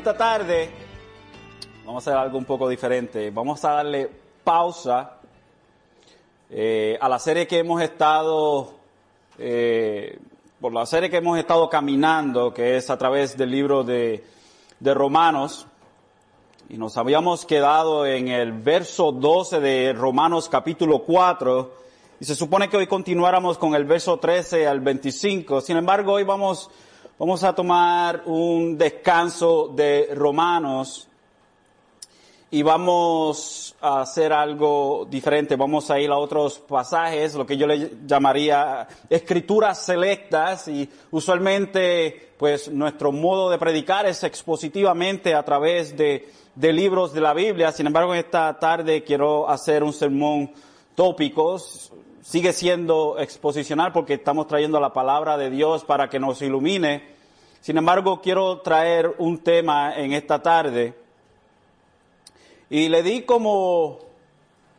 Esta tarde vamos a hacer algo un poco diferente. Vamos a darle pausa eh, a la serie que hemos estado, eh, por la serie que hemos estado caminando, que es a través del libro de, de Romanos. Y nos habíamos quedado en el verso 12 de Romanos capítulo 4. Y se supone que hoy continuáramos con el verso 13 al 25. Sin embargo, hoy vamos, vamos a tomar un descanso de Romanos y vamos a hacer algo diferente. Vamos a ir a otros pasajes, lo que yo le llamaría escrituras selectas y usualmente pues nuestro modo de predicar es expositivamente a través de, de libros de la Biblia. Sin embargo, esta tarde quiero hacer un sermón tópico. Sigue siendo exposicional porque estamos trayendo la palabra de Dios para que nos ilumine. Sin embargo, quiero traer un tema en esta tarde y le di como,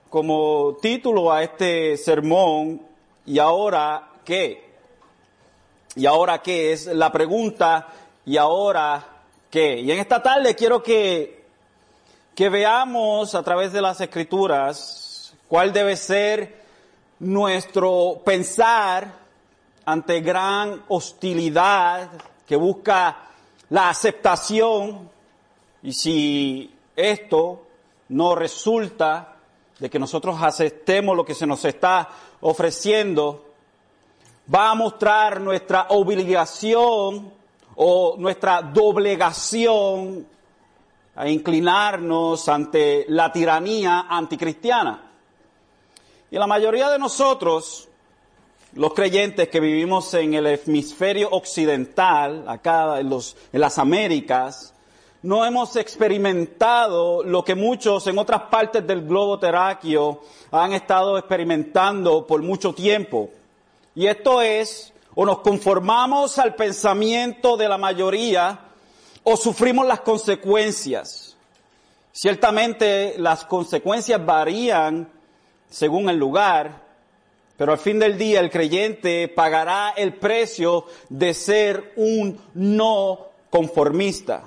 como título a este sermón, ¿y ahora qué? ¿Y ahora qué? Es la pregunta, ¿y ahora qué? Y en esta tarde quiero que, que veamos a través de las escrituras cuál debe ser nuestro pensar ante gran hostilidad que busca la aceptación y si esto no resulta de que nosotros aceptemos lo que se nos está ofreciendo, va a mostrar nuestra obligación o nuestra doblegación a inclinarnos ante la tiranía anticristiana. Y la mayoría de nosotros, los creyentes que vivimos en el hemisferio occidental, acá en, los, en las Américas, no hemos experimentado lo que muchos en otras partes del globo terráqueo han estado experimentando por mucho tiempo. Y esto es, o nos conformamos al pensamiento de la mayoría, o sufrimos las consecuencias. Ciertamente las consecuencias varían según el lugar, pero al fin del día el creyente pagará el precio de ser un no conformista.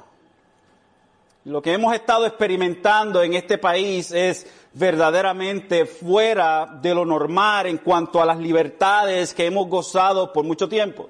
Lo que hemos estado experimentando en este país es verdaderamente fuera de lo normal en cuanto a las libertades que hemos gozado por mucho tiempo.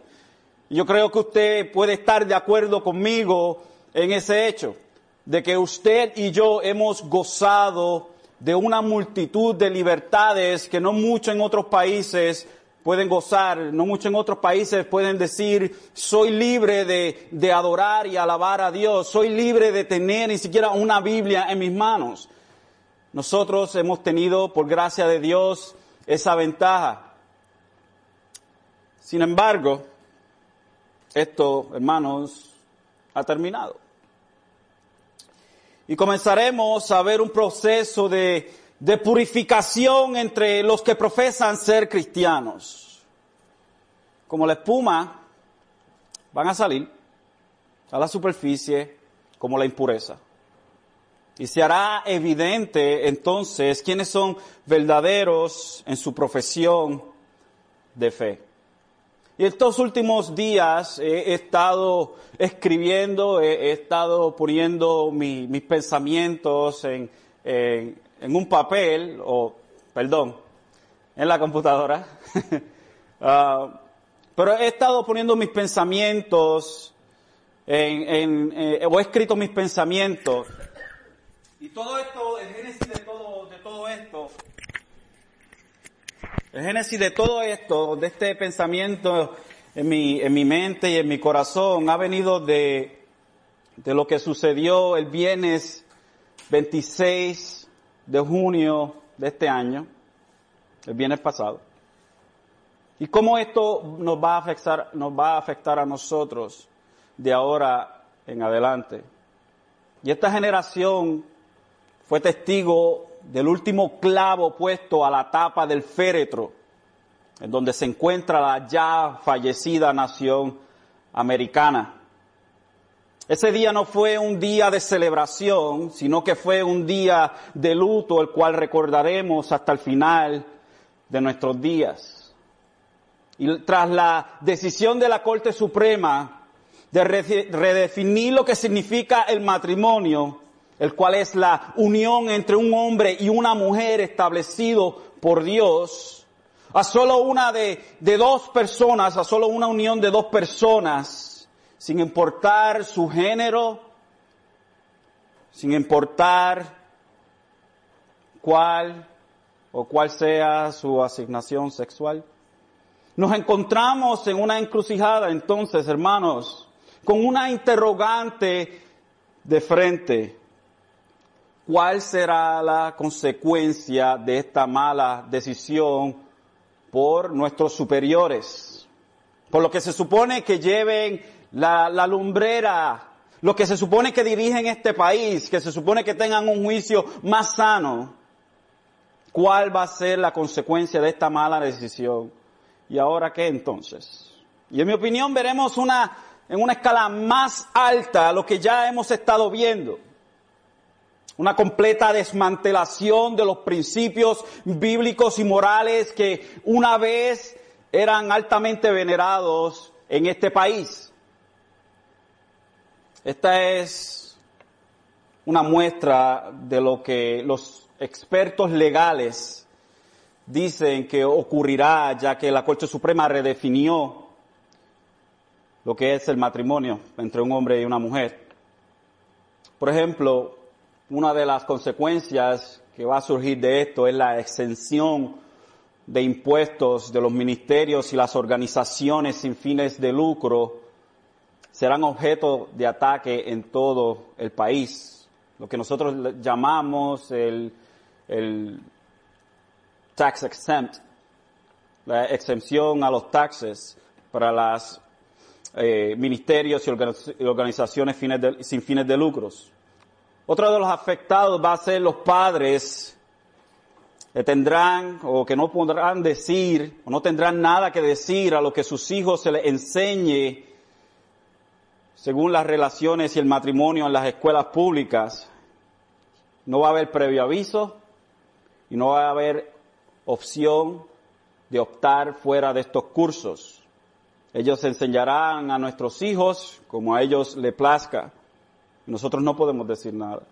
Yo creo que usted puede estar de acuerdo conmigo en ese hecho, de que usted y yo hemos gozado de una multitud de libertades que no mucho en otros países pueden gozar, no mucho en otros países pueden decir, soy libre de, de, adorar y alabar a Dios, soy libre de tener ni siquiera una Biblia en mis manos. Nosotros hemos tenido, por gracia de Dios, esa ventaja. Sin embargo, esto, hermanos, ha terminado. Y comenzaremos a ver un proceso de, de purificación entre los que profesan ser cristianos. Como la espuma, van a salir a la superficie como la impureza. Y se hará evidente entonces quiénes son verdaderos en su profesión de fe. Y estos últimos días he estado escribiendo, he, estado poniendo mi, mis pensamientos en, un papel, o, perdón, en la computadora. uh, pero he estado poniendo mis pensamientos en, eh, o he escrito mis pensamientos. Y todo esto, el génesis de todo esto, el génesis de todo esto, de este pensamiento en mi, en mi mente y en mi corazón, ha venido de, de lo que sucedió el viernes 26 de junio de este año, el viernes pasado, y cómo esto nos va a afectar, nos va a afectar a nosotros de ahora en adelante. Y esta generación fue testigo del último clavo puesto a la tapa del féretro, en donde se encuentra la ya fallecida nación americana. Ese día no fue un día de celebración, sino que fue un día de luto, el cual recordaremos hasta el final de nuestros días. Y tras la decisión de la Corte Suprema de redefinir lo que significa el matrimonio, el cual es la unión entre un hombre y una mujer establecido por Dios, a solo una de, de dos personas, a solo una unión de dos personas, sin importar su género, sin importar cuál o cuál sea su asignación sexual. Nos encontramos en una encrucijada entonces, hermanos, con una interrogante de frente. ¿Cuál será la consecuencia de esta mala decisión por nuestros superiores? Por lo que se supone que lleven la, la lumbrera, lo que se supone que dirigen este país, que se supone que tengan un juicio más sano. ¿Cuál va a ser la consecuencia de esta mala decisión? ¿Y ahora qué entonces? Y en mi opinión veremos una, en una escala más alta lo que ya hemos estado viendo. Una completa desmantelación de los principios bíblicos y morales que una vez eran altamente venerados en este país. Esta es una muestra de lo que los expertos legales dicen que ocurrirá ya que la Corte Suprema redefinió lo que es el matrimonio entre un hombre y una mujer. Por ejemplo, una de las consecuencias que va a surgir de esto es la exención de impuestos de los ministerios y las organizaciones sin fines de lucro serán objeto de ataque en todo el país. Lo que nosotros llamamos el, el tax exempt, la exención a los taxes para los eh, ministerios y organizaciones sin fines de lucros. Otro de los afectados va a ser los padres que tendrán o que no podrán decir o no tendrán nada que decir a lo que sus hijos se les enseñe según las relaciones y el matrimonio en las escuelas públicas. No va a haber previo aviso y no va a haber opción de optar fuera de estos cursos. Ellos enseñarán a nuestros hijos como a ellos le plazca. Nosotros no podemos decir nada.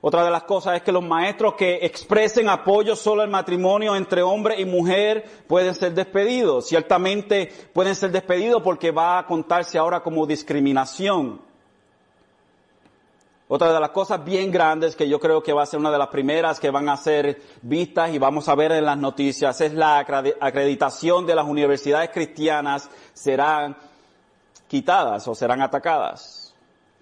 Otra de las cosas es que los maestros que expresen apoyo solo al matrimonio entre hombre y mujer pueden ser despedidos. Ciertamente pueden ser despedidos porque va a contarse ahora como discriminación. Otra de las cosas bien grandes que yo creo que va a ser una de las primeras que van a ser vistas y vamos a ver en las noticias es la acreditación de las universidades cristianas serán quitadas o serán atacadas.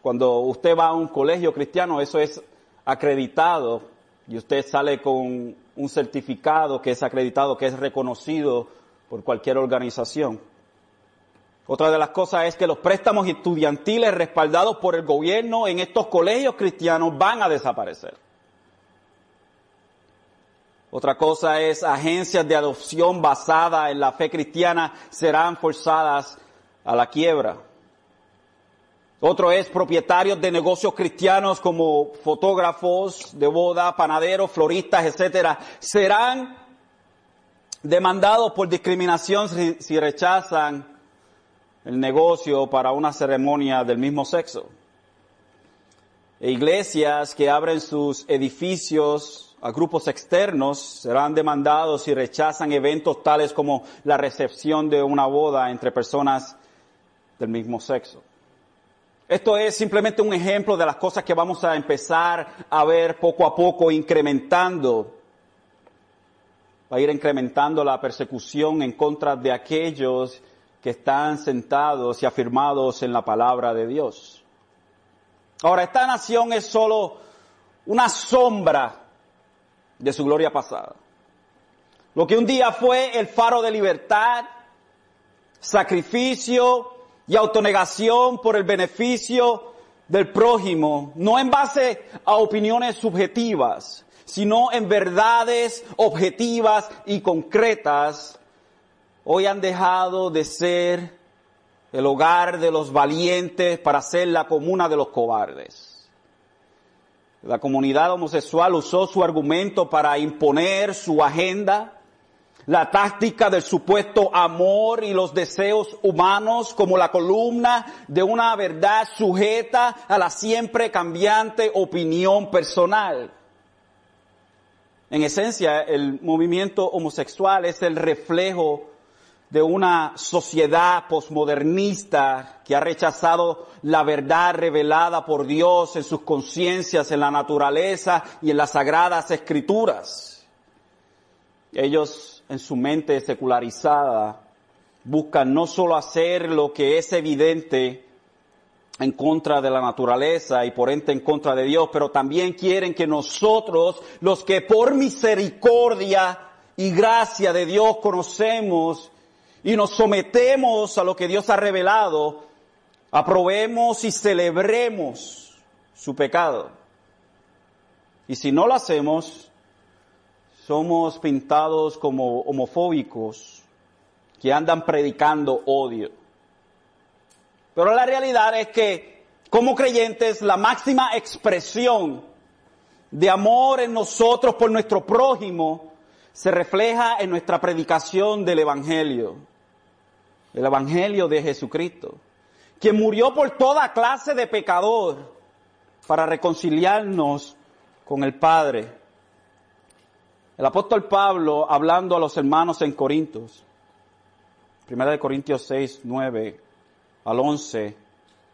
Cuando usted va a un colegio cristiano, eso es acreditado y usted sale con un certificado que es acreditado, que es reconocido por cualquier organización. Otra de las cosas es que los préstamos estudiantiles respaldados por el gobierno en estos colegios cristianos van a desaparecer. Otra cosa es agencias de adopción basada en la fe cristiana serán forzadas a la quiebra. Otro es propietarios de negocios cristianos como fotógrafos de boda, panaderos, floristas, etcétera, serán demandados por discriminación si, si rechazan el negocio para una ceremonia del mismo sexo. E iglesias que abren sus edificios a grupos externos serán demandados si rechazan eventos tales como la recepción de una boda entre personas del mismo sexo. Esto es simplemente un ejemplo de las cosas que vamos a empezar a ver poco a poco incrementando. Va a ir incrementando la persecución en contra de aquellos que están sentados y afirmados en la palabra de Dios. Ahora, esta nación es solo una sombra de su gloria pasada. Lo que un día fue el faro de libertad, sacrificio y autonegación por el beneficio del prójimo, no en base a opiniones subjetivas, sino en verdades objetivas y concretas, hoy han dejado de ser el hogar de los valientes para ser la comuna de los cobardes. La comunidad homosexual usó su argumento para imponer su agenda. La táctica del supuesto amor y los deseos humanos como la columna de una verdad sujeta a la siempre cambiante opinión personal. En esencia, el movimiento homosexual es el reflejo de una sociedad posmodernista que ha rechazado la verdad revelada por Dios en sus conciencias, en la naturaleza y en las sagradas escrituras. Ellos en su mente secularizada buscan no solo hacer lo que es evidente en contra de la naturaleza y por ende en contra de Dios, pero también quieren que nosotros, los que por misericordia y gracia de Dios conocemos y nos sometemos a lo que Dios ha revelado, aprobemos y celebremos su pecado. Y si no lo hacemos, somos pintados como homofóbicos que andan predicando odio. Pero la realidad es que como creyentes la máxima expresión de amor en nosotros por nuestro prójimo se refleja en nuestra predicación del Evangelio, el Evangelio de Jesucristo, quien murió por toda clase de pecador para reconciliarnos con el Padre. El apóstol Pablo, hablando a los hermanos en Corintios, primera de Corintios 6, 9, al 11,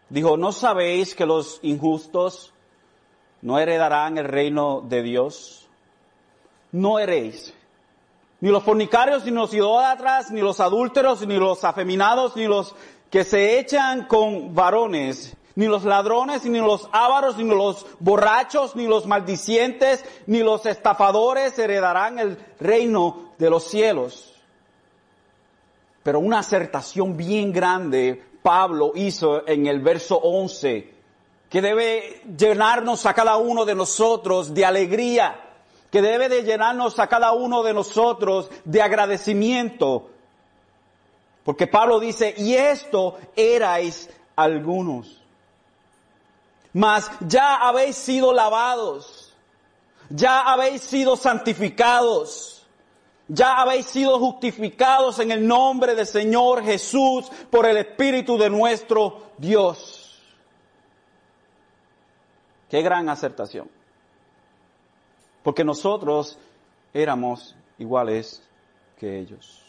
dijo, ¿no sabéis que los injustos no heredarán el reino de Dios? No heréis. Ni los fornicarios, ni los idólatras, ni los adúlteros, ni los afeminados, ni los que se echan con varones, ni los ladrones, ni los ávaros, ni los borrachos, ni los maldicientes, ni los estafadores heredarán el reino de los cielos. Pero una acertación bien grande Pablo hizo en el verso 11, que debe llenarnos a cada uno de nosotros de alegría, que debe de llenarnos a cada uno de nosotros de agradecimiento. Porque Pablo dice, y esto erais algunos. Mas ya habéis sido lavados, ya habéis sido santificados, ya habéis sido justificados en el nombre del Señor Jesús por el Espíritu de nuestro Dios. Qué gran acertación. Porque nosotros éramos iguales que ellos.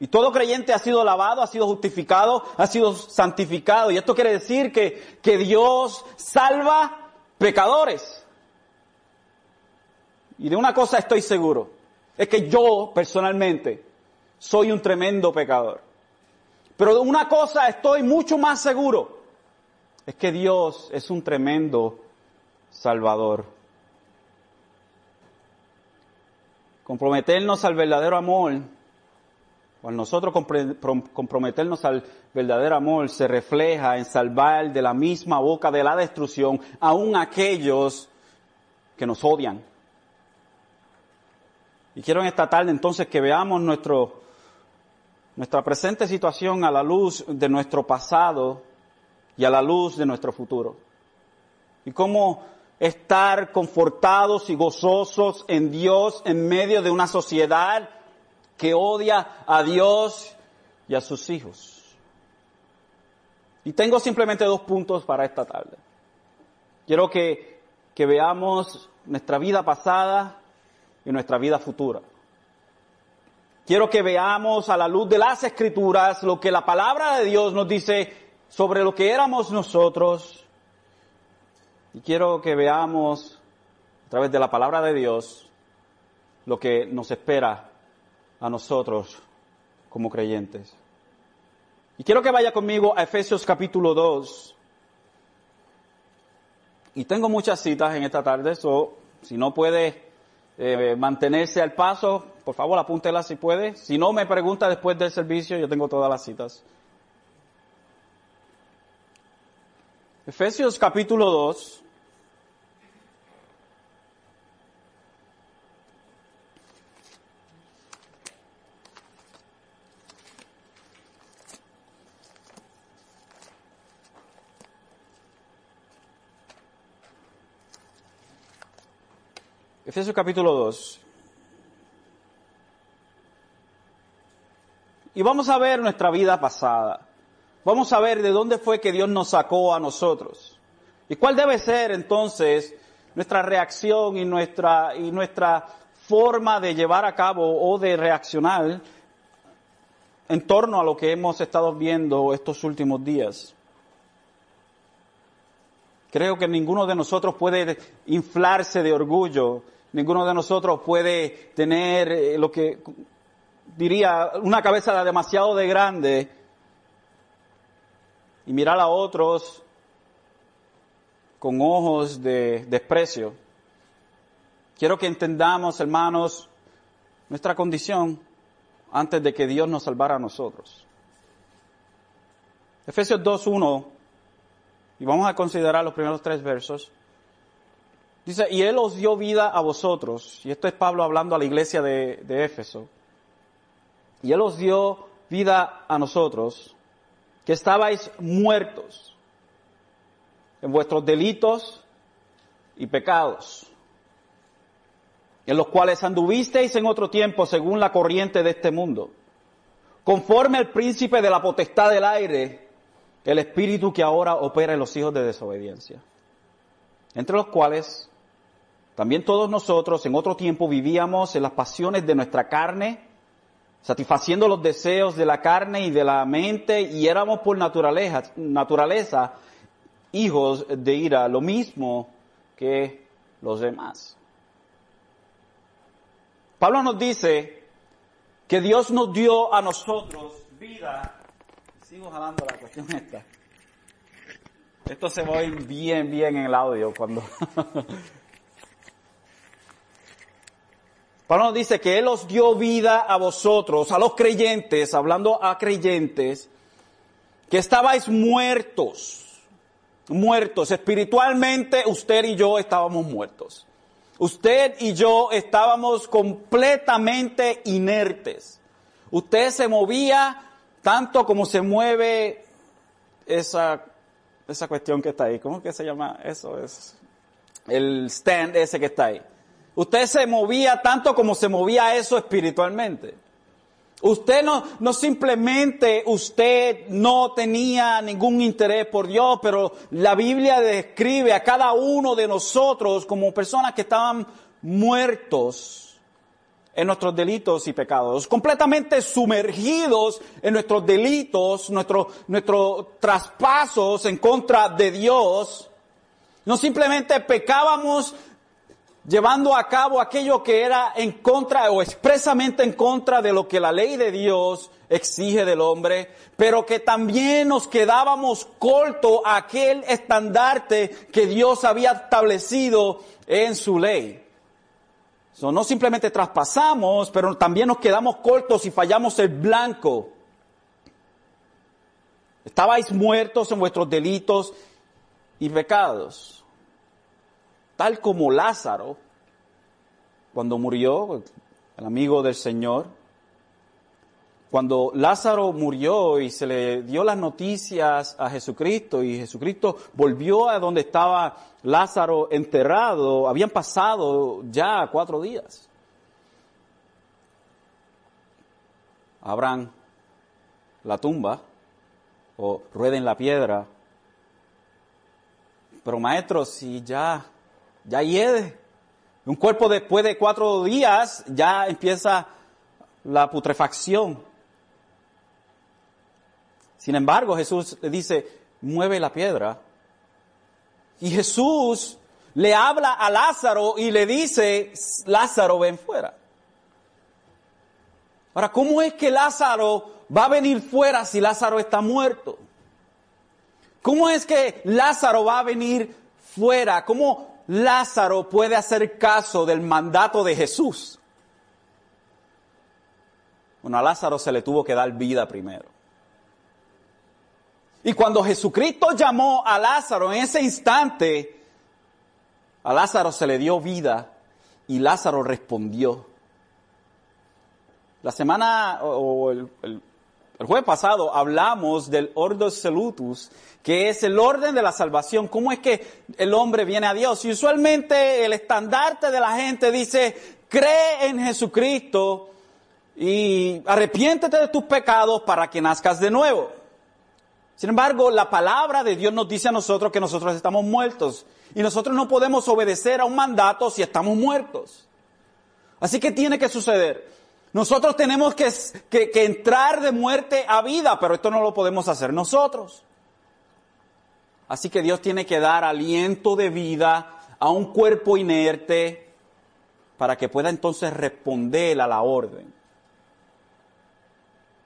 Y todo creyente ha sido lavado, ha sido justificado, ha sido santificado. Y esto quiere decir que, que Dios salva pecadores. Y de una cosa estoy seguro es que yo personalmente soy un tremendo pecador. Pero de una cosa estoy mucho más seguro, es que Dios es un tremendo salvador. Comprometernos al verdadero amor, o nosotros comprometernos al verdadero amor, se refleja en salvar de la misma boca de la destrucción aún aquellos que nos odian. Y quiero en esta tarde entonces que veamos nuestro, nuestra presente situación a la luz de nuestro pasado y a la luz de nuestro futuro. Y cómo estar confortados y gozosos en Dios en medio de una sociedad que odia a Dios y a sus hijos. Y tengo simplemente dos puntos para esta tarde. Quiero que, que veamos nuestra vida pasada y nuestra vida futura. Quiero que veamos a la luz de las escrituras lo que la palabra de Dios nos dice sobre lo que éramos nosotros. Y quiero que veamos a través de la palabra de Dios lo que nos espera a nosotros como creyentes. Y quiero que vaya conmigo a Efesios capítulo 2. Y tengo muchas citas en esta tarde, so, si no puede eh, mantenerse al paso, por favor apúntela si puede. Si no, me pregunta después del servicio, yo tengo todas las citas. Efesios capítulo 2. Efesios capítulo 2. y vamos a ver nuestra vida pasada. Vamos a ver de dónde fue que Dios nos sacó a nosotros. Y cuál debe ser entonces nuestra reacción y nuestra, y nuestra forma de llevar a cabo o de reaccionar en torno a lo que hemos estado viendo estos últimos días. Creo que ninguno de nosotros puede inflarse de orgullo, ninguno de nosotros puede tener eh, lo que diría una cabeza demasiado de grande y mirar a otros con ojos de desprecio. Quiero que entendamos, hermanos, nuestra condición antes de que Dios nos salvara a nosotros. Efesios 2.1, y vamos a considerar los primeros tres versos. Dice, y Él os dio vida a vosotros, y esto es Pablo hablando a la iglesia de, de Éfeso, y Él os dio vida a nosotros, que estabais muertos en vuestros delitos y pecados, en los cuales anduvisteis en otro tiempo según la corriente de este mundo, conforme al príncipe de la potestad del aire, el espíritu que ahora opera en los hijos de desobediencia, entre los cuales también todos nosotros en otro tiempo vivíamos en las pasiones de nuestra carne, satisfaciendo los deseos de la carne y de la mente, y éramos por naturaleza, hijos de ira, lo mismo que los demás. Pablo nos dice que Dios nos dio a nosotros vida. Sigo jalando la cuestión esta. Esto se va bien, bien en el audio cuando... Pablo nos dice que Él os dio vida a vosotros, a los creyentes, hablando a creyentes, que estabais muertos, muertos, espiritualmente usted y yo estábamos muertos. Usted y yo estábamos completamente inertes. Usted se movía tanto como se mueve esa, esa cuestión que está ahí. ¿Cómo que se llama? Eso es el stand ese que está ahí. Usted se movía tanto como se movía eso espiritualmente. Usted no, no simplemente, usted no tenía ningún interés por Dios, pero la Biblia describe a cada uno de nosotros como personas que estaban muertos en nuestros delitos y pecados, completamente sumergidos en nuestros delitos, nuestros nuestros traspasos en contra de Dios. No simplemente pecábamos llevando a cabo aquello que era en contra o expresamente en contra de lo que la ley de Dios exige del hombre, pero que también nos quedábamos corto a aquel estandarte que Dios había establecido en su ley. no simplemente traspasamos, pero también nos quedamos cortos y fallamos el blanco. Estabais muertos en vuestros delitos y pecados tal como Lázaro, cuando murió, el amigo del Señor, cuando Lázaro murió y se le dio las noticias a Jesucristo y Jesucristo volvió a donde estaba Lázaro enterrado, habían pasado ya cuatro días. Abran la tumba o rueden la piedra. Pero maestro, si ya ya hiede. Un cuerpo después de cuatro días ya empieza la putrefacción. Sin embargo, Jesús le dice, mueve la piedra. Y Jesús le habla a Lázaro y le dice, Lázaro, ven fuera. Ahora, ¿cómo es que Lázaro va a venir fuera si Lázaro está muerto? ¿Cómo es que Lázaro va a venir fuera? ¿Cómo Lázaro puede hacer caso del mandato de Jesús? Bueno, a Lázaro se le tuvo que dar vida primero. Y cuando Jesucristo llamó a Lázaro en ese instante, a Lázaro se le dio vida y Lázaro respondió. La semana o el, jueves pasado hablamos del Ordo Salutus, que es el orden de la salvación. ¿Cómo es que el hombre viene a Dios? Y usualmente el estandarte de la gente dice, cree en Jesucristo y arrepiéntete de tus pecados para que nazcas de nuevo. Sin embargo, la palabra de Dios nos dice a nosotros que nosotros estamos muertos y nosotros no podemos obedecer a un mandato si estamos muertos. Así que tiene que suceder. Nosotros tenemos que, entrar de muerte a vida, pero esto no lo podemos hacer nosotros. Así que Dios tiene que dar aliento de vida a un cuerpo inerte para que pueda entonces responder a la orden.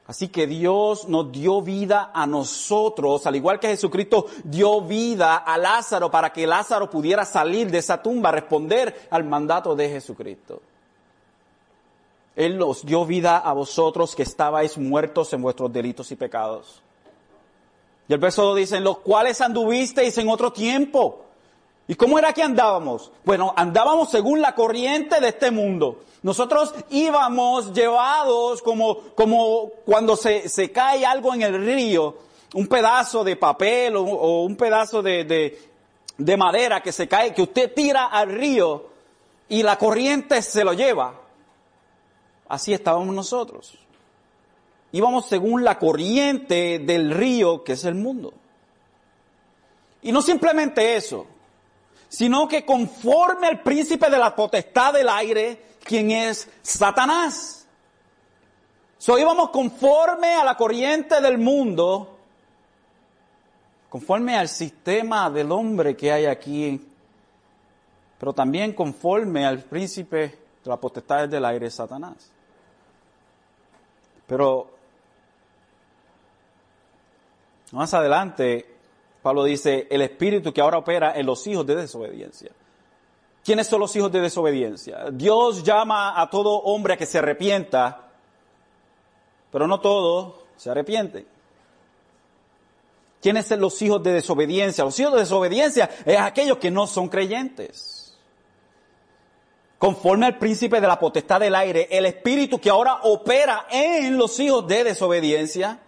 Así que Dios nos dio vida a nosotros, al igual que Jesucristo dio vida a Lázaro para que Lázaro pudiera salir de esa tumba, responder al mandato de Jesucristo. Él los dio vida a vosotros que estabais muertos en vuestros delitos y pecados. Y el verso 2 dice, en los cuales anduvisteis en otro tiempo. ¿Y cómo era que andábamos? Bueno, andábamos según la corriente de este mundo. Nosotros íbamos llevados como, como cuando se, se cae algo en el río, un pedazo de papel o, o un pedazo de, de, de madera que se cae, que usted tira al río y la corriente se lo lleva así estábamos nosotros. Íbamos según la corriente del río que es el mundo. Y no simplemente eso, sino que conforme al príncipe de la potestad del aire, quien es Satanás. So íbamos conforme a la corriente del mundo, conforme al sistema del hombre que hay aquí, pero también conforme al príncipe la potestad del aire, Satanás. Pero más adelante, Pablo dice, el espíritu que ahora opera en los hijos de desobediencia. ¿Quiénes son los hijos de desobediencia? Dios llama a todo hombre a que se arrepienta, pero no todos se arrepienten. ¿Quiénes son los hijos de desobediencia? Los hijos de desobediencia es aquellos que no son creyentes conforme al príncipe de la potestad del aire, el espíritu que ahora opera en los hijos de desobediencia.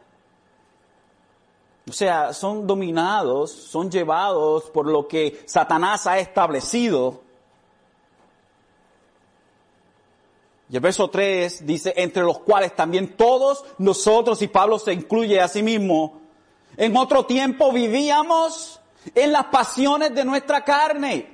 O sea, son dominados, son llevados por lo que Satanás ha establecido. Y el verso 3 dice, entre los cuales también todos nosotros, y Pablo se incluye a sí mismo, en otro tiempo vivíamos en las pasiones de nuestra carne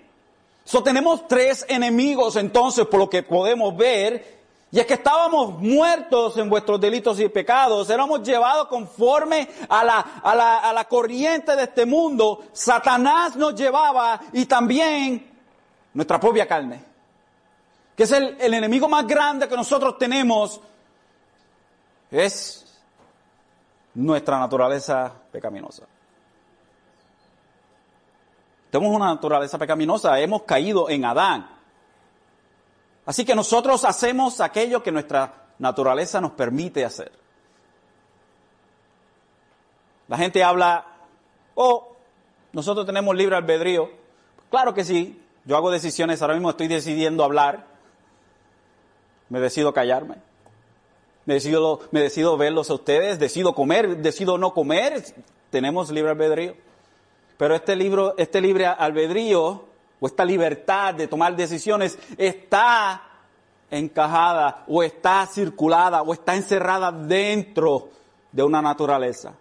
So, tenemos tres enemigos entonces por lo que podemos ver, y es que estábamos muertos en vuestros delitos y pecados, éramos llevados conforme a la, corriente de este mundo, Satanás nos llevaba y también nuestra propia carne, que es el enemigo más grande que nosotros tenemos, es nuestra naturaleza pecaminosa. Tenemos una naturaleza pecaminosa, hemos caído en Adán. Así que nosotros hacemos aquello que nuestra naturaleza nos permite hacer. La gente habla, oh, nosotros tenemos libre albedrío. Claro que sí, yo hago decisiones, ahora mismo estoy decidiendo hablar, me decido callarme, me decido, me decido verlos a ustedes, decido comer, decido no comer, tenemos libre albedrío. Pero este libro, este libre albedrío o esta libertad de tomar decisiones está encajada o está circulada o está encerrada dentro de una naturaleza.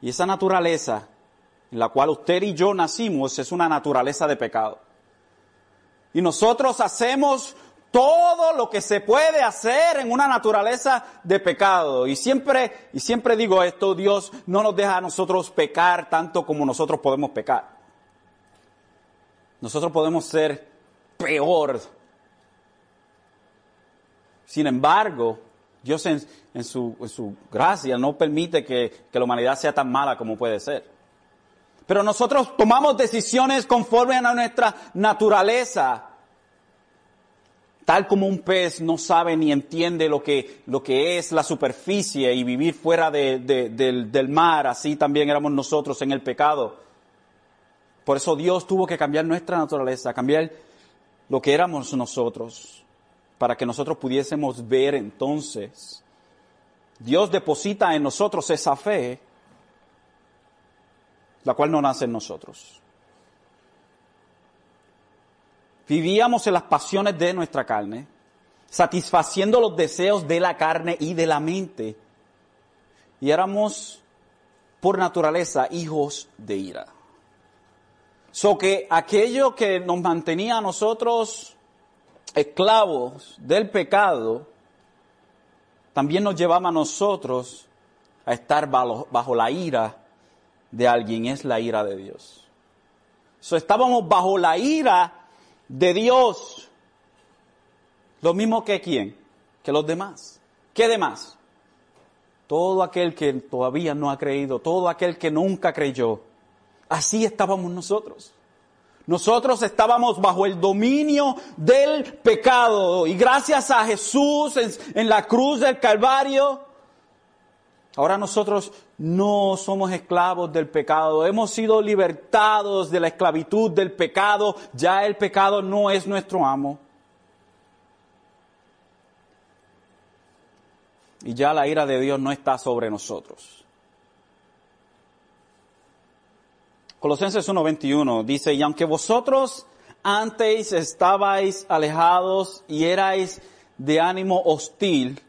Y esa naturaleza en la cual usted y yo nacimos es una naturaleza de pecado. Y nosotros hacemos todo lo que se puede hacer en una naturaleza de pecado. Y siempre, y siempre digo esto, Dios no nos deja a nosotros pecar tanto como nosotros podemos pecar. Nosotros podemos ser peor. Sin embargo, Dios en, su, en su, gracia no permite que, que la humanidad sea tan mala como puede ser. Pero nosotros tomamos decisiones conforme a nuestra naturaleza Tal como un pez no sabe ni entiende lo que, lo que es la superficie y vivir fuera de, del, del mar, así también éramos nosotros en el pecado. Por eso Dios tuvo que cambiar nuestra naturaleza, cambiar lo que éramos nosotros, para que nosotros pudiésemos ver entonces. Dios deposita en nosotros esa fe, la cual no nace en nosotros. Vivíamos en las pasiones de nuestra carne. satisfaciendo los deseos de la carne y de la mente. Y éramos por naturaleza hijos de ira. So que aquello que nos mantenía a nosotros esclavos del pecado, también nos llevaba a nosotros a estar bajo, la ira de alguien, es la ira de Dios. So estábamos bajo la ira de Dios. Lo mismo que quién, que los demás. ¿Qué demás? Todo aquel que todavía no ha creído, todo aquel que nunca creyó. Así estábamos nosotros. Nosotros estábamos bajo el dominio del pecado y gracias a Jesús en, la cruz del Calvario, ahora nosotros no somos esclavos del pecado, hemos sido libertados de la esclavitud del pecado, ya el pecado no es nuestro amo. Y ya la ira de Dios no está sobre nosotros. Colosenses 1:21 dice, y aunque vosotros antes estabais alejados y erais de ánimo hostil,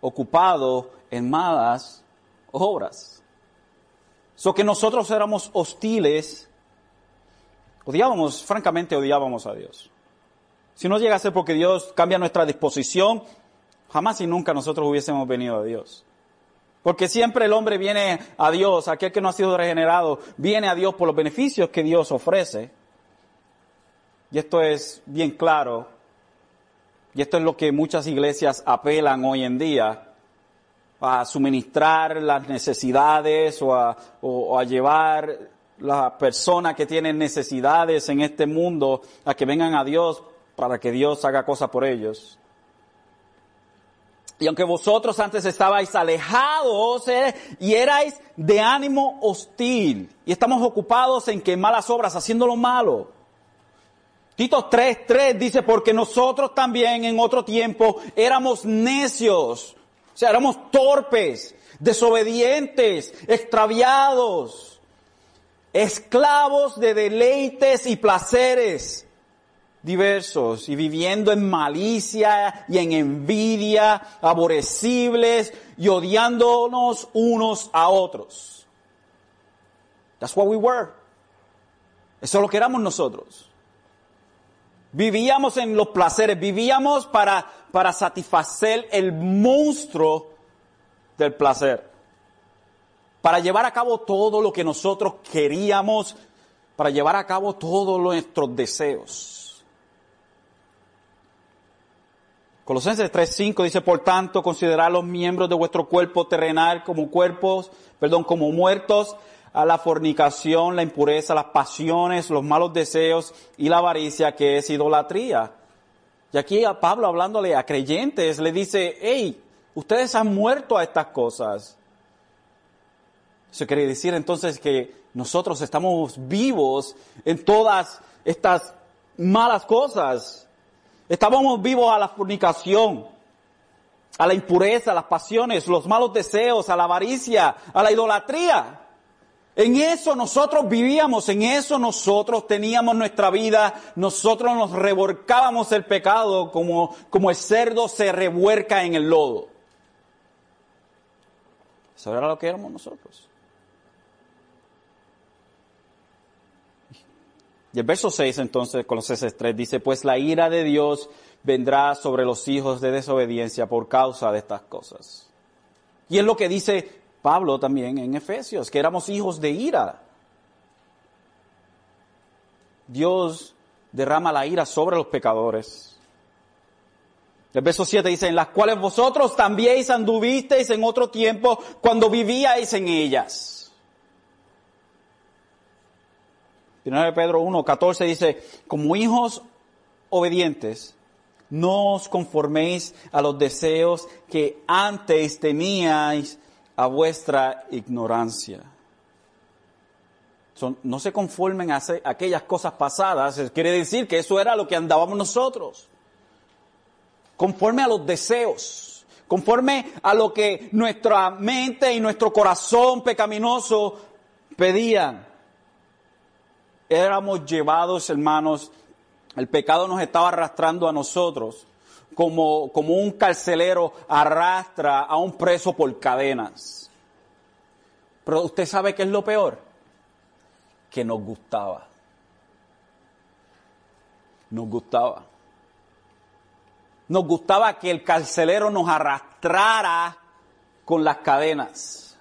ocupado en malas obras. So que nosotros éramos hostiles, odiábamos, francamente odiábamos a Dios. Si no llega a ser porque Dios cambia nuestra disposición, jamás y nunca nosotros hubiésemos venido a Dios. Porque siempre el hombre viene a Dios, aquel que no ha sido regenerado, viene a Dios por los beneficios que Dios ofrece. Y esto es bien claro. Y esto es lo que muchas iglesias apelan hoy en día a suministrar las necesidades o a, o a llevar las personas que tienen necesidades en este mundo a que vengan a Dios para que Dios haga cosas por ellos. Y aunque vosotros antes estabais alejados eh, y erais de ánimo hostil, y estamos ocupados en que malas obras, haciendo lo malo. Tito 3.3 dice, porque nosotros también en otro tiempo éramos necios, sea, éramos torpes, desobedientes, extraviados, esclavos de deleites y placeres diversos y viviendo en malicia y en envidia, aborrecibles y odiándonos unos a otros. That's what we were. Eso es lo que éramos nosotros. Vivíamos en los placeres, vivíamos para, para satisfacer el monstruo del placer. Para llevar a cabo todo lo que nosotros queríamos, para llevar a cabo todos nuestros deseos. Colosenses 3:5 dice, por tanto, considerad los miembros de vuestro cuerpo terrenal como cuerpos, perdón, como muertos a la fornicación, la impureza, las pasiones, los malos deseos y la avaricia que es idolatría. Y aquí a Pablo hablándole a creyentes le dice, hey, ustedes han muerto a estas cosas. Eso quiere decir entonces que nosotros estamos vivos en todas estas malas cosas. Estábamos vivos a la fornicación, a la impureza, a las pasiones, los malos deseos, a la avaricia, a la idolatría. En eso nosotros vivíamos, en eso nosotros teníamos nuestra vida, nosotros nos revolcábamos el pecado como, como el cerdo se revuelca en el lodo. Eso era lo que éramos nosotros. Y el verso 6 entonces, Colosenses 3 dice, pues la ira de Dios vendrá sobre los hijos de desobediencia por causa de estas cosas. Y es lo que dice Pablo también en Efesios, que éramos hijos de ira. Dios derrama la ira sobre los pecadores. El verso 7 dice, en las cuales vosotros también anduvisteis en otro tiempo cuando vivíais en ellas 1 Pedro 1, 14 dice, como hijos obedientes, no os conforméis a los deseos que antes teníais a vuestra ignorancia. no se conformen a aquellas cosas pasadas, quiere decir que eso era lo que andábamos nosotros. Conforme a los deseos, conforme a lo que nuestra mente y nuestro corazón pecaminoso pedían éramos llevados, hermanos, el pecado nos estaba arrastrando a nosotros como, como un carcelero arrastra a un preso por cadenas. Pero usted sabe qué es lo peor? Que nos gustaba. Nos gustaba. Nos gustaba que el carcelero nos arrastrara con las cadenas.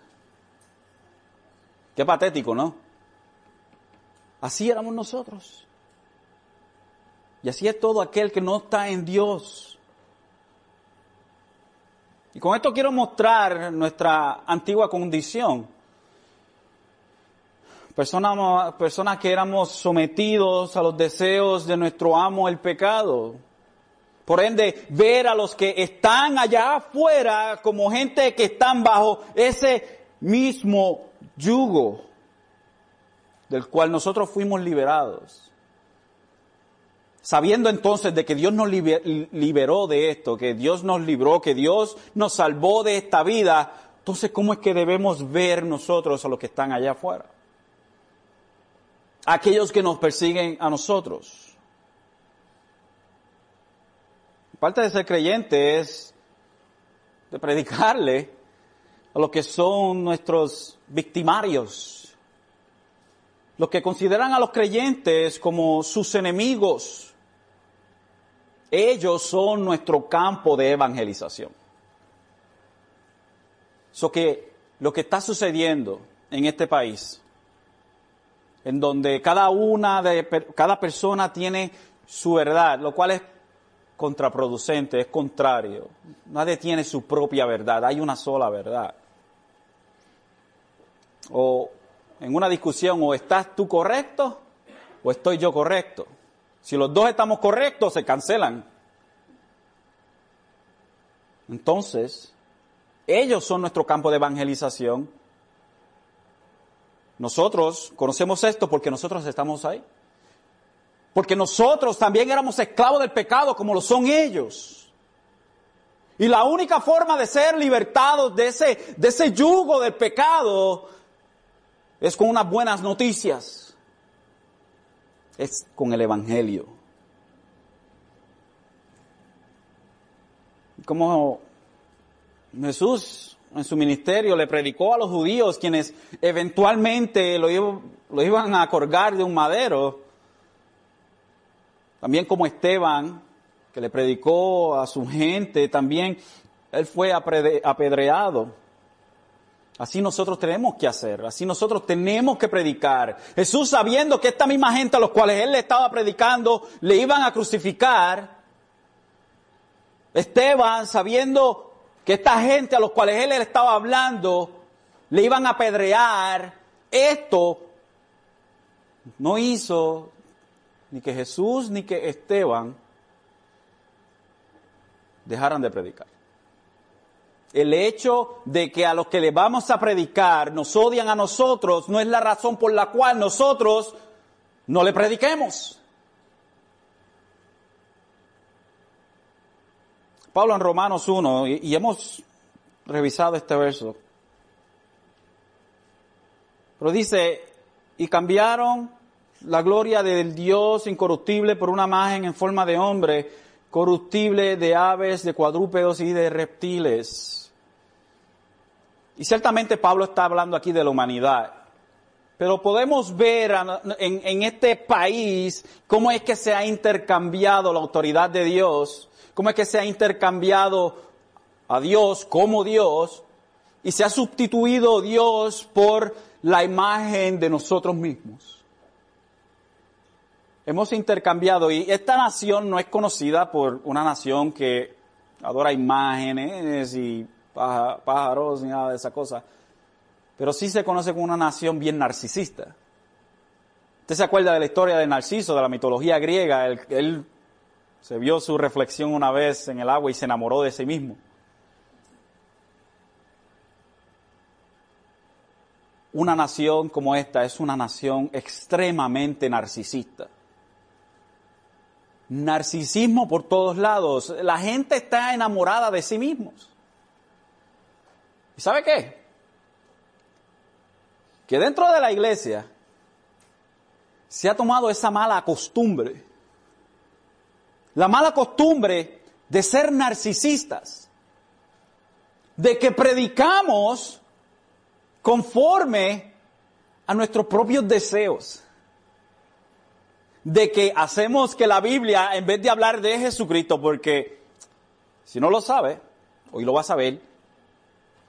Qué patético, ¿no? Así éramos nosotros. Y así es todo aquel que no está en Dios. Y con esto quiero mostrar nuestra antigua condición. Personas, personas que éramos sometidos a los deseos de nuestro amo el pecado. Por ende, ver a los que están allá afuera como gente que están bajo ese mismo yugo del cual nosotros fuimos liberados. Sabiendo entonces de que Dios nos liberó de esto, que Dios nos libró, que Dios nos salvó de esta vida, entonces ¿cómo es que debemos ver nosotros a los que están allá afuera? Aquellos que nos persiguen a nosotros. Parte de ser creyente es de predicarle a los que son nuestros victimarios, los que consideran a los creyentes como sus enemigos, ellos son nuestro campo de evangelización. So que lo que está sucediendo en este país, en donde cada una de cada persona tiene su verdad, lo cual es contraproducente, es contrario. Nadie tiene su propia verdad, hay una sola verdad. O en una discusión, o estás tú correcto o estoy yo correcto. Si los dos estamos correctos, se cancelan. Entonces, ellos son nuestro campo de evangelización. Nosotros conocemos esto porque nosotros estamos ahí. Porque nosotros también éramos esclavos del pecado como lo son ellos. Y la única forma de ser libertados de ese, de ese yugo del pecado es con unas buenas noticias es con el Evangelio. Como Jesús en su ministerio le predicó a los judíos quienes eventualmente lo, iban a colgar de un madero, también como Esteban, que le predicó a su gente, también él fue apedreado. Así nosotros tenemos que hacer, así nosotros tenemos que predicar. Jesús sabiendo que esta misma gente a los cuales él le estaba predicando le iban a crucificar. Esteban sabiendo que esta gente a los cuales él le estaba hablando le iban a apedrear. Esto no hizo ni que Jesús ni que Esteban dejaran de predicar. El hecho de que a los que le vamos a predicar nos odian a nosotros no es la razón por la cual nosotros no le prediquemos. Pablo en Romanos 1, y, hemos revisado este verso, pero dice, y cambiaron la gloria del Dios incorruptible por una imagen en forma de hombre, corruptible de aves, de cuadrúpedos y de reptiles. Y ciertamente Pablo está hablando aquí de la humanidad. Pero podemos ver en, este país cómo es que se ha intercambiado la autoridad de Dios, cómo es que se ha intercambiado a Dios como Dios y se ha sustituido Dios por la imagen de nosotros mismos. Hemos intercambiado y esta nación no es conocida por una nación que adora imágenes y pájaros ni nada de esa cosa. Pero sí se conoce como una nación bien narcisista. Usted se acuerda de la historia de Narciso, de la mitología griega. Él, se vio su reflexión una vez en el agua y se enamoró de sí mismo. Una nación como esta es una nación extremadamente narcisista. Narcisismo por todos lados. La gente está enamorada de sí mismos. ¿Y sabe qué? Que dentro de la iglesia se ha tomado esa mala costumbre. La mala costumbre de ser narcisistas, de que predicamos conforme a nuestros propios deseos, de que hacemos que la Biblia, en vez de hablar de Jesucristo, porque si no lo sabe, hoy lo va a saber,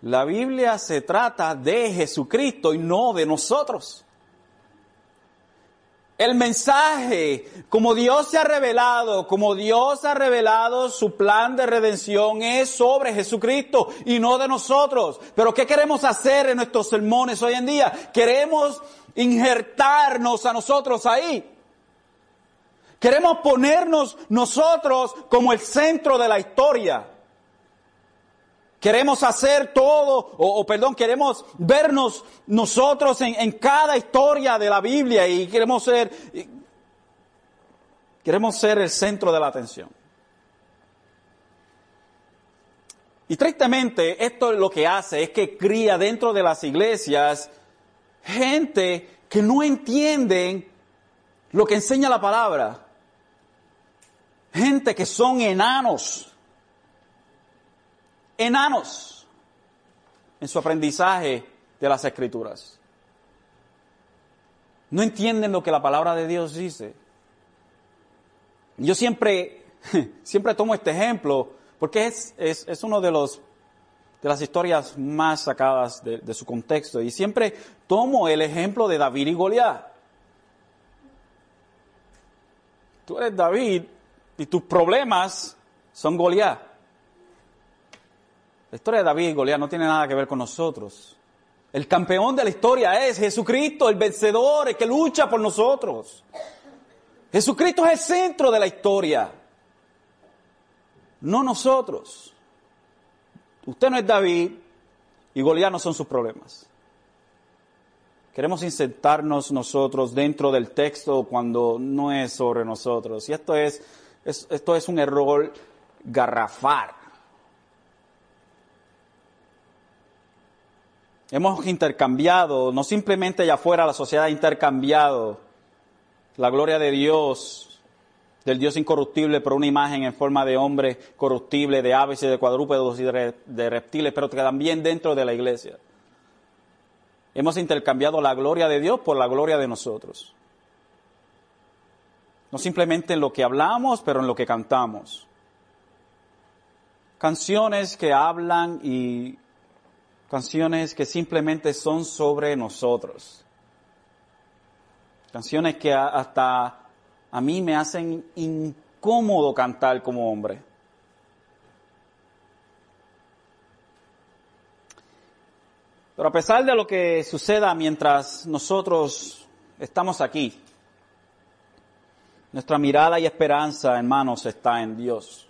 la Biblia se trata de Jesucristo y no de nosotros. El mensaje, como Dios se ha revelado, como Dios ha revelado su plan de redención, es sobre Jesucristo y no de nosotros. Pero ¿qué queremos hacer en nuestros sermones hoy en día? Queremos injertarnos a nosotros ahí. Queremos ponernos nosotros como el centro de la historia. Queremos hacer todo, o, perdón, queremos vernos nosotros en, cada historia de la Biblia y queremos ser, queremos ser el centro de la atención. Y tristemente, esto lo que hace es que cría dentro de las iglesias gente que no entienden lo que enseña la palabra. Gente que son enanos enanos en su aprendizaje de las escrituras. No entienden lo que la palabra de Dios dice. Yo siempre, siempre tomo este ejemplo porque es, es, uno de los de las historias más sacadas de, de, su contexto. Y siempre tomo el ejemplo de David y Goliat. Tú eres David y tus problemas son Goliat. La historia de David y Goliat no tiene nada que ver con nosotros. El campeón de la historia es Jesucristo, el vencedor, el que lucha por nosotros. Jesucristo es el centro de la historia, no nosotros. Usted no es David y Goliat no son sus problemas. Queremos insertarnos nosotros dentro del texto cuando no es sobre nosotros. Y esto es, esto es un error garrafar. Hemos intercambiado, no simplemente allá afuera la sociedad ha intercambiado la gloria de Dios, del Dios incorruptible por una imagen en forma de hombre corruptible, de aves y de cuadrúpedos y de reptiles, pero también dentro de la iglesia. Hemos intercambiado la gloria de Dios por la gloria de nosotros. No simplemente en lo que hablamos, pero en lo que cantamos. Canciones que hablan y canciones que simplemente son sobre nosotros. Canciones que hasta a mí me hacen incómodo cantar como hombre. Pero a pesar de lo que suceda mientras nosotros estamos aquí, nuestra mirada y esperanza, hermanos, está en Dios.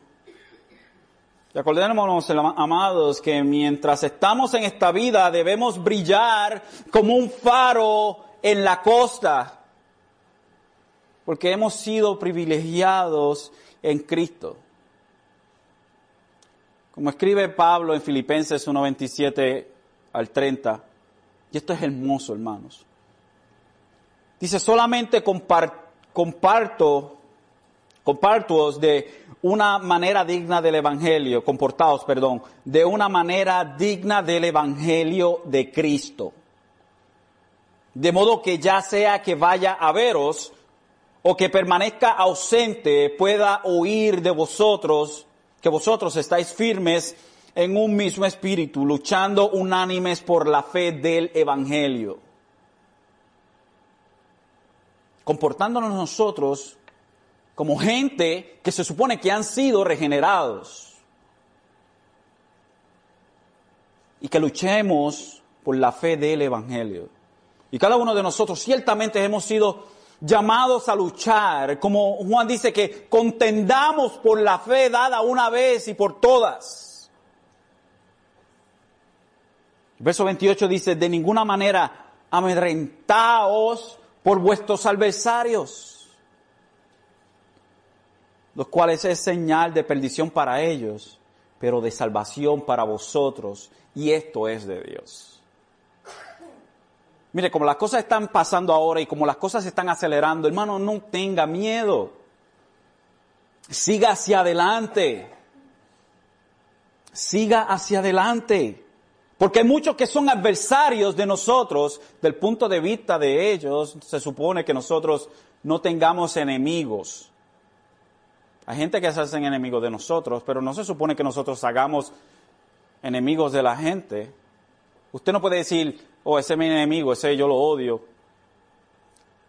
Y acordémonos, amados, que mientras estamos en esta vida debemos brillar como un faro en la costa, porque hemos sido privilegiados en Cristo. Como escribe Pablo en Filipenses 1.27 al 30, y esto es hermoso, hermanos. Dice, solamente comparto compartuos de una manera digna del Evangelio, comportados, perdón, de una manera digna del Evangelio de Cristo. De modo que ya sea que vaya a veros o que permanezca ausente, pueda oír de vosotros que vosotros estáis firmes en un mismo espíritu, luchando unánimes por la fe del Evangelio. Comportándonos nosotros como gente que se supone que han sido regenerados. Y que luchemos por la fe del Evangelio. Y cada uno de nosotros ciertamente hemos sido llamados a luchar, como Juan dice que contendamos por la fe dada una vez y por todas. verso 28 dice, de ninguna manera amedrentaos por vuestros adversarios los cuales es señal de perdición para ellos, pero de salvación para vosotros, y esto es de Dios. Mire, como las cosas están pasando ahora y como las cosas se están acelerando, hermano, no tenga miedo. Siga hacia adelante. siga hacia adelante. Porque hay muchos que son adversarios de nosotros, del punto de vista de ellos, se supone que nosotros no tengamos enemigos. Hay gente que se hacen enemigos de nosotros, pero no se supone que nosotros hagamos enemigos de la gente. Usted no puede decir, oh, ese es mi enemigo, ese yo lo odio.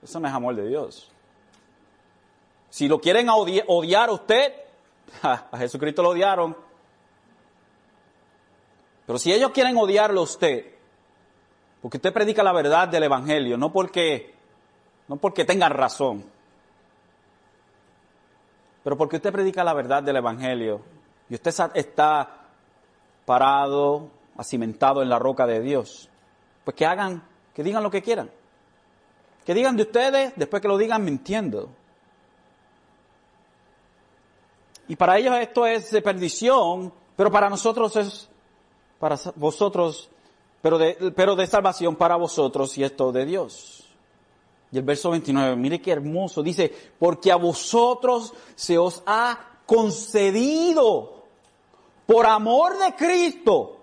Eso no es amor de Dios. Si lo quieren odiar a usted, a Jesucristo lo odiaron. Pero si ellos quieren odiarlo a usted, porque usted predica la verdad del Evangelio, no porque, no porque tengan razón, pero porque usted predica la verdad del Evangelio y usted está parado, acimentado en la roca de Dios, pues que hagan, que digan lo que quieran. Que digan de ustedes, después que lo digan mintiendo. Y para ellos esto es de perdición, pero para nosotros es para vosotros, pero de, pero de salvación para vosotros y esto de Dios. Y el verso 29, mire qué hermoso, dice, porque a vosotros se os ha concedido por amor de Cristo,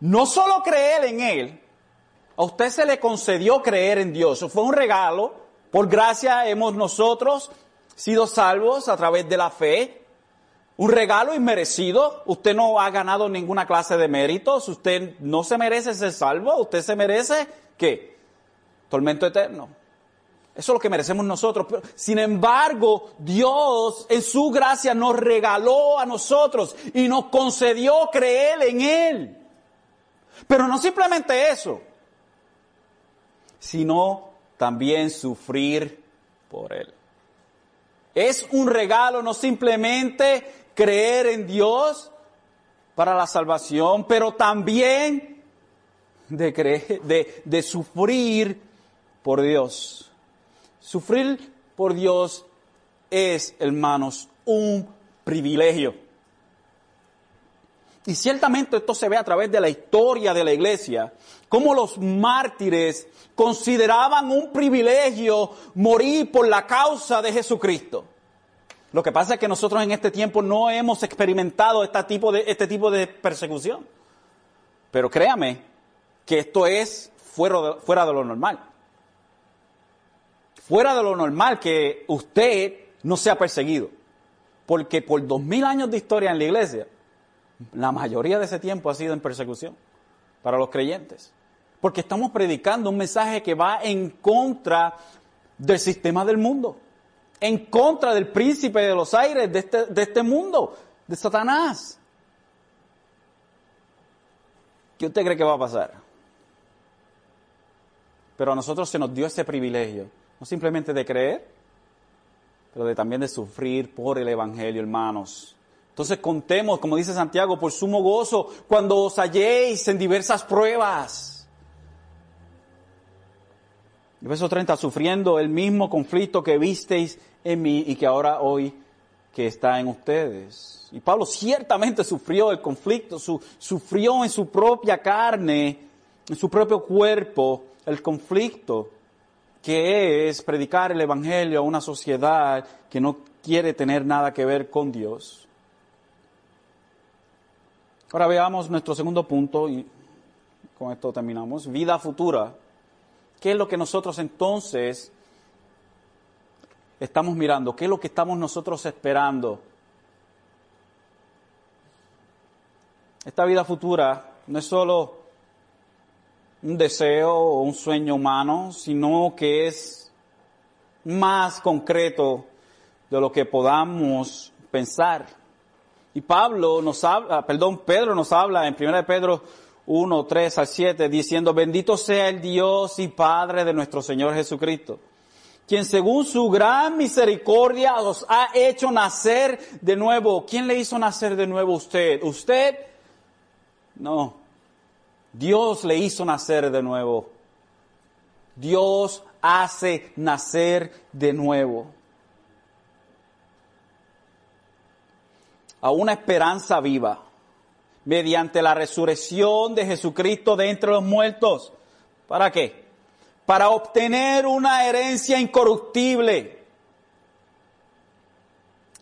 no solo creer en Él, a usted se le concedió creer en Dios, fue un regalo, por gracia hemos nosotros sido salvos a través de la fe, un regalo inmerecido, usted no ha ganado ninguna clase de méritos, usted no se merece ser salvo, usted se merece, ¿qué? Tormento eterno. Eso es lo que merecemos nosotros. sin embargo, Dios en su gracia nos regaló a nosotros y nos concedió creer en Él. Pero no simplemente eso, sino también sufrir por Él. Es un regalo no simplemente creer en Dios para la salvación, pero también de, creer, de, de sufrir por Dios. Sufrir por Dios es, hermanos, un privilegio. Y ciertamente esto se ve a través de la historia de la iglesia, cómo los mártires consideraban un privilegio morir por la causa de Jesucristo. Lo que pasa es que nosotros en este tiempo no hemos experimentado este tipo de, persecución. Pero créame que esto es fuera de lo normal. Fuera de lo normal que usted no sea perseguido. Porque por dos mil años de historia en la iglesia, la mayoría de ese tiempo ha sido en persecución para los creyentes. Porque estamos predicando un mensaje que va en contra del sistema del mundo en contra del príncipe de los aires de este, este mundo, de Satanás. ¿Qué usted cree que va a pasar? Pero a nosotros se nos dio ese privilegio, no simplemente de creer, pero de también de sufrir por el Evangelio, hermanos. Entonces contemos, como dice Santiago, por sumo gozo cuando os halléis en diversas pruebas verso 30, sufriendo el mismo conflicto que visteis en mí y que ahora hoy que está en ustedes. Y Pablo ciertamente sufrió el conflicto, sufrió en su propia carne, en su propio cuerpo, el conflicto que es predicar el Evangelio a una sociedad que no quiere tener nada que ver con Dios. Ahora veamos nuestro segundo punto y con esto terminamos. Vida futura. ¿Qué es lo que nosotros entonces estamos mirando? ¿Qué es lo que estamos nosotros esperando? Esta vida futura no es solo un deseo o un sueño humano, sino que es más concreto de lo que podamos pensar. Y Pablo nos habla, perdón, Pedro nos habla en 1 de Pedro 1, 3 al 7, diciendo, bendito sea el Dios y Padre de nuestro Señor Jesucristo, quien según su gran misericordia os ha hecho nacer de nuevo. ¿Quién le hizo nacer de nuevo usted? ¿Usted? No. Dios le hizo nacer de nuevo. Dios hace nacer de nuevo. A una esperanza viva mediante la resurrección de Jesucristo de entre los muertos. ¿Para qué? Para obtener una herencia incorruptible,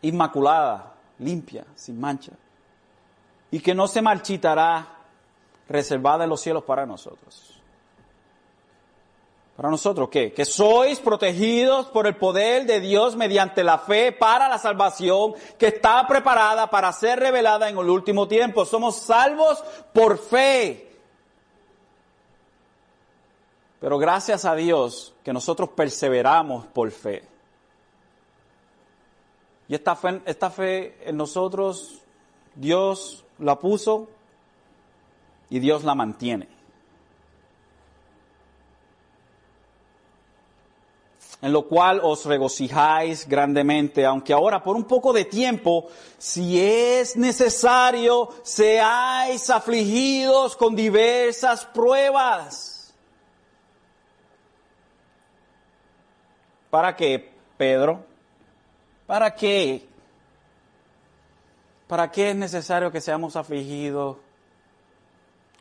inmaculada, limpia, sin mancha. y que no se marchitará, reservada en los cielos para nosotros. ¿Para nosotros qué? Que sois protegidos por el poder de Dios mediante la fe para la salvación que está preparada para ser revelada en el último tiempo. Somos salvos por fe. Pero gracias a Dios que nosotros perseveramos por fe. Y esta fe, esta fe en nosotros, Dios la puso y Dios la mantiene. en lo cual os regocijáis grandemente, aunque ahora por un poco de tiempo, si es necesario, seáis afligidos con diversas pruebas. ¿Para qué, Pedro? ¿Para qué? ¿Para qué es necesario que seamos afligidos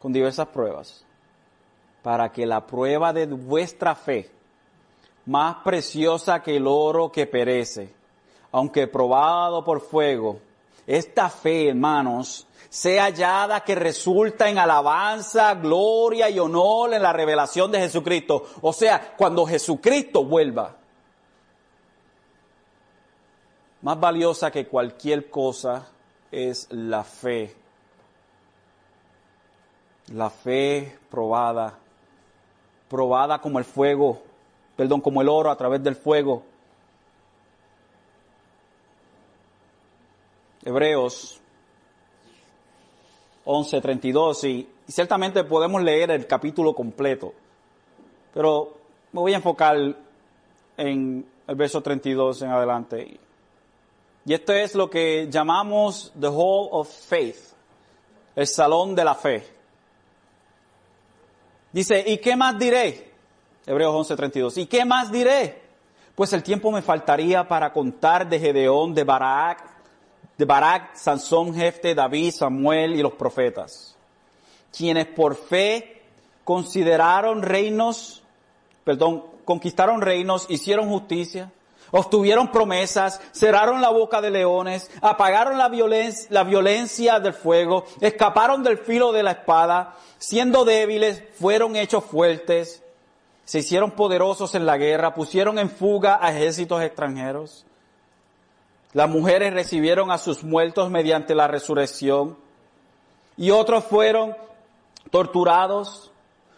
con diversas pruebas? Para que la prueba de vuestra fe, más preciosa que el oro que perece, aunque probado por fuego. Esta fe, hermanos, sea hallada que resulta en alabanza, gloria y honor en la revelación de Jesucristo. O sea, cuando Jesucristo vuelva. Más valiosa que cualquier cosa es la fe. La fe probada, probada como el fuego perdón, como el oro a través del fuego. Hebreos 11:32 y, y ciertamente podemos leer el capítulo completo, pero me voy a enfocar en el verso 32 en adelante. Y esto es lo que llamamos the hall of faith, el salón de la fe. Dice, ¿y qué más diré? Hebreos 11:32. ¿Y qué más diré? Pues el tiempo me faltaría para contar de Gedeón, de Barak, de Barak, Sansón, Jefte, David, Samuel y los profetas, quienes por fe consideraron reinos, perdón, conquistaron reinos, hicieron justicia, obtuvieron promesas, cerraron la boca de leones, apagaron la la violencia del fuego, escaparon del filo de la espada, siendo débiles, fueron hechos fuertes, se hicieron poderosos en la guerra, pusieron en fuga a ejércitos extranjeros. Las mujeres recibieron a sus muertos mediante la resurrección y otros fueron torturados,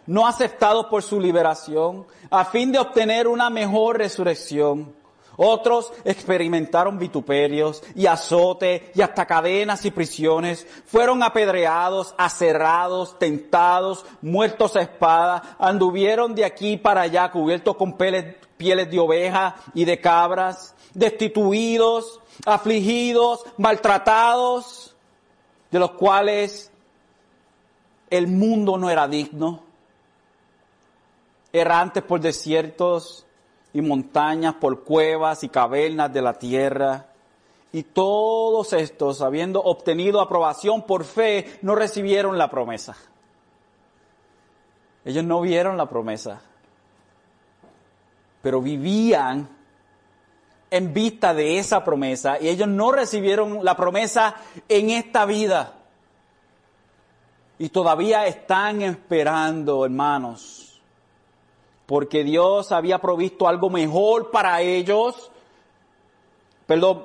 no aceptados por su liberación, a fin de obtener una mejor resurrección. Otros experimentaron vituperios y azote y hasta cadenas y prisiones. Fueron apedreados, aserrados, tentados, muertos a espada. Anduvieron de aquí para allá cubiertos con pieles, de oveja y de cabras, destituidos, afligidos, maltratados, de los cuales el mundo no era digno. Errantes por desiertos, y montañas, por cuevas y cavernas de la tierra. Y todos estos, habiendo obtenido aprobación por fe, no recibieron la promesa. Ellos no vieron la promesa, pero vivían en vista de esa promesa y ellos no recibieron la promesa en esta vida. Y todavía están esperando, hermanos, porque Dios había provisto algo mejor para ellos, perdón,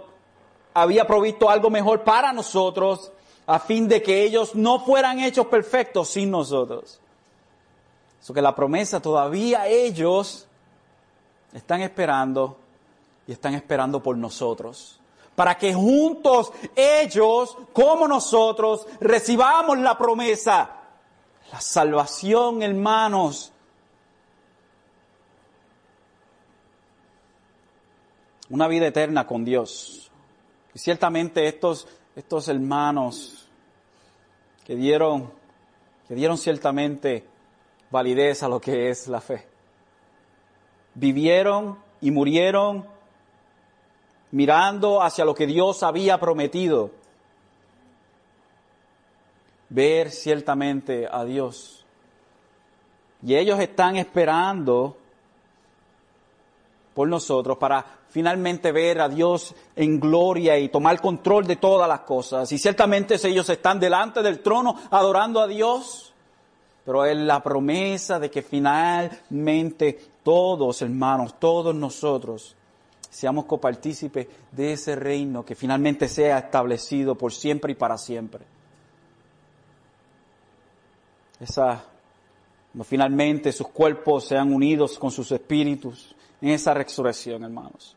había provisto algo mejor para nosotros, a fin de que ellos no fueran hechos perfectos sin nosotros. Eso que la promesa todavía ellos están esperando y están esperando por nosotros. Para que juntos ellos, como nosotros, recibamos la promesa. La salvación, hermanos, una vida eterna con Dios. Y ciertamente estos, estos hermanos que dieron, que dieron ciertamente validez a lo que es la fe, vivieron y murieron mirando hacia lo que Dios había prometido, ver ciertamente a Dios. Y ellos están esperando por nosotros para finalmente ver a Dios en gloria y tomar control de todas las cosas. Y ciertamente ellos están delante del trono adorando a Dios, pero es la promesa de que finalmente todos, hermanos, todos nosotros, seamos copartícipes de ese reino que finalmente sea establecido por siempre y para siempre. Esa, finalmente sus cuerpos sean unidos con sus espíritus en esa resurrección, hermanos.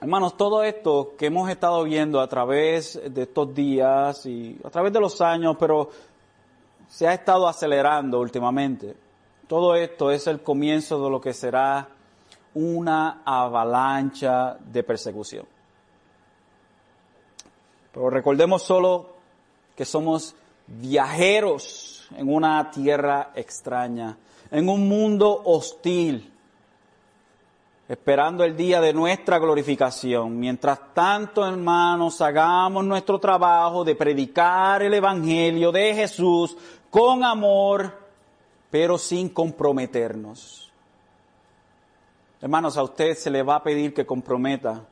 Hermanos, todo esto que hemos estado viendo a través de estos días y a través de los años, pero se ha estado acelerando últimamente. Todo esto es el comienzo de lo que será una avalancha de persecución. Pero recordemos solo que somos viajeros en una tierra extraña, en un mundo hostil, esperando el día de nuestra glorificación. Mientras tanto, hermanos, hagamos nuestro trabajo de predicar el Evangelio de Jesús con amor, pero sin comprometernos. Hermanos, a usted se le va a pedir que comprometa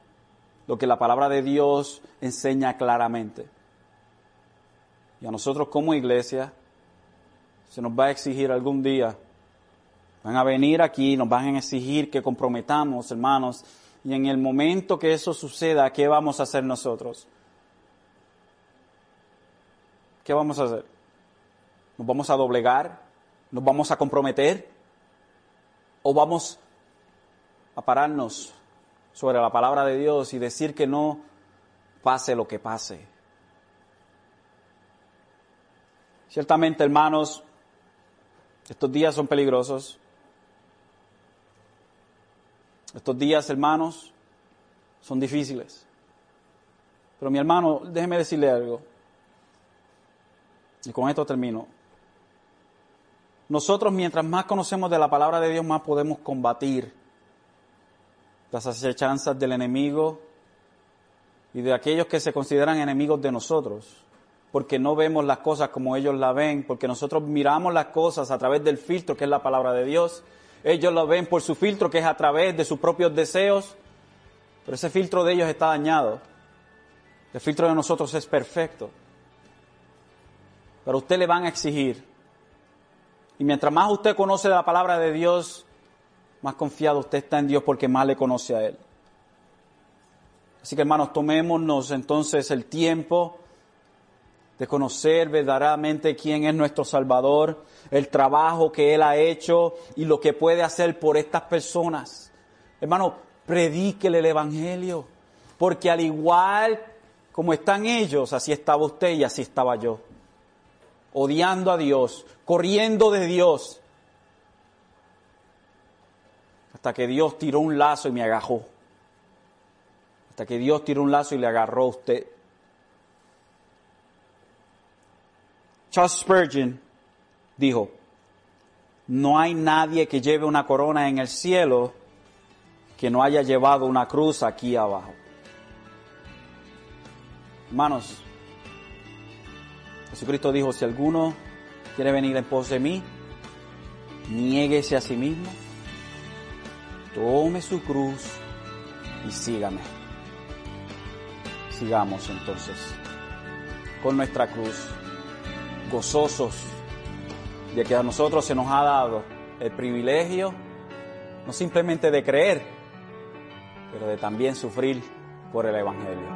lo que la palabra de Dios enseña claramente. Y a nosotros como iglesia se nos va a exigir algún día. Van a venir aquí, nos van a exigir que comprometamos, hermanos. Y en el momento que eso suceda, ¿qué vamos a hacer nosotros? ¿Qué vamos a hacer? ¿Nos vamos a doblegar? ¿Nos vamos a comprometer? ¿O vamos a pararnos sobre la palabra de Dios y decir que no pase lo que pase? Ciertamente, hermanos, estos días son peligrosos. Estos días, hermanos, son difíciles. Pero mi hermano, déjeme decirle algo. Y con esto termino. Nosotros, mientras más conocemos de la palabra de Dios, más podemos combatir las acechanzas del enemigo y de aquellos que se consideran enemigos de nosotros porque no vemos las cosas como ellos la ven, porque nosotros miramos las cosas a través del filtro que es la palabra de Dios. Ellos lo ven por su filtro que es a través de sus propios deseos, pero ese filtro de ellos está dañado. El filtro de nosotros es perfecto. Pero usted le van a exigir. Y mientras más usted conoce la palabra de Dios, más confiado usted está en Dios porque más le conoce a Él. Así que hermanos, tomémonos entonces el tiempo de conocer verdaderamente quién es nuestro Salvador, el trabajo que Él ha hecho y lo que puede hacer por estas personas. Hermano, predíquele el Evangelio, porque al igual como están ellos, así estaba usted y así estaba yo, odiando a Dios, corriendo de Dios, hasta que Dios tiró un lazo y me agajó, hasta que Dios tiró un lazo y le agarró a usted. Charles Spurgeon dijo, no hay nadie que lleve una corona en el cielo que no haya llevado una cruz aquí abajo. Hermanos, Jesucristo dijo, si alguno quiere venir en pos de mí, niéguese a sí mismo, tome su cruz y sígame. Sigamos entonces con nuestra cruz gozosos de que a nosotros se nos ha dado el privilegio no simplemente de creer, pero de también sufrir por el Evangelio.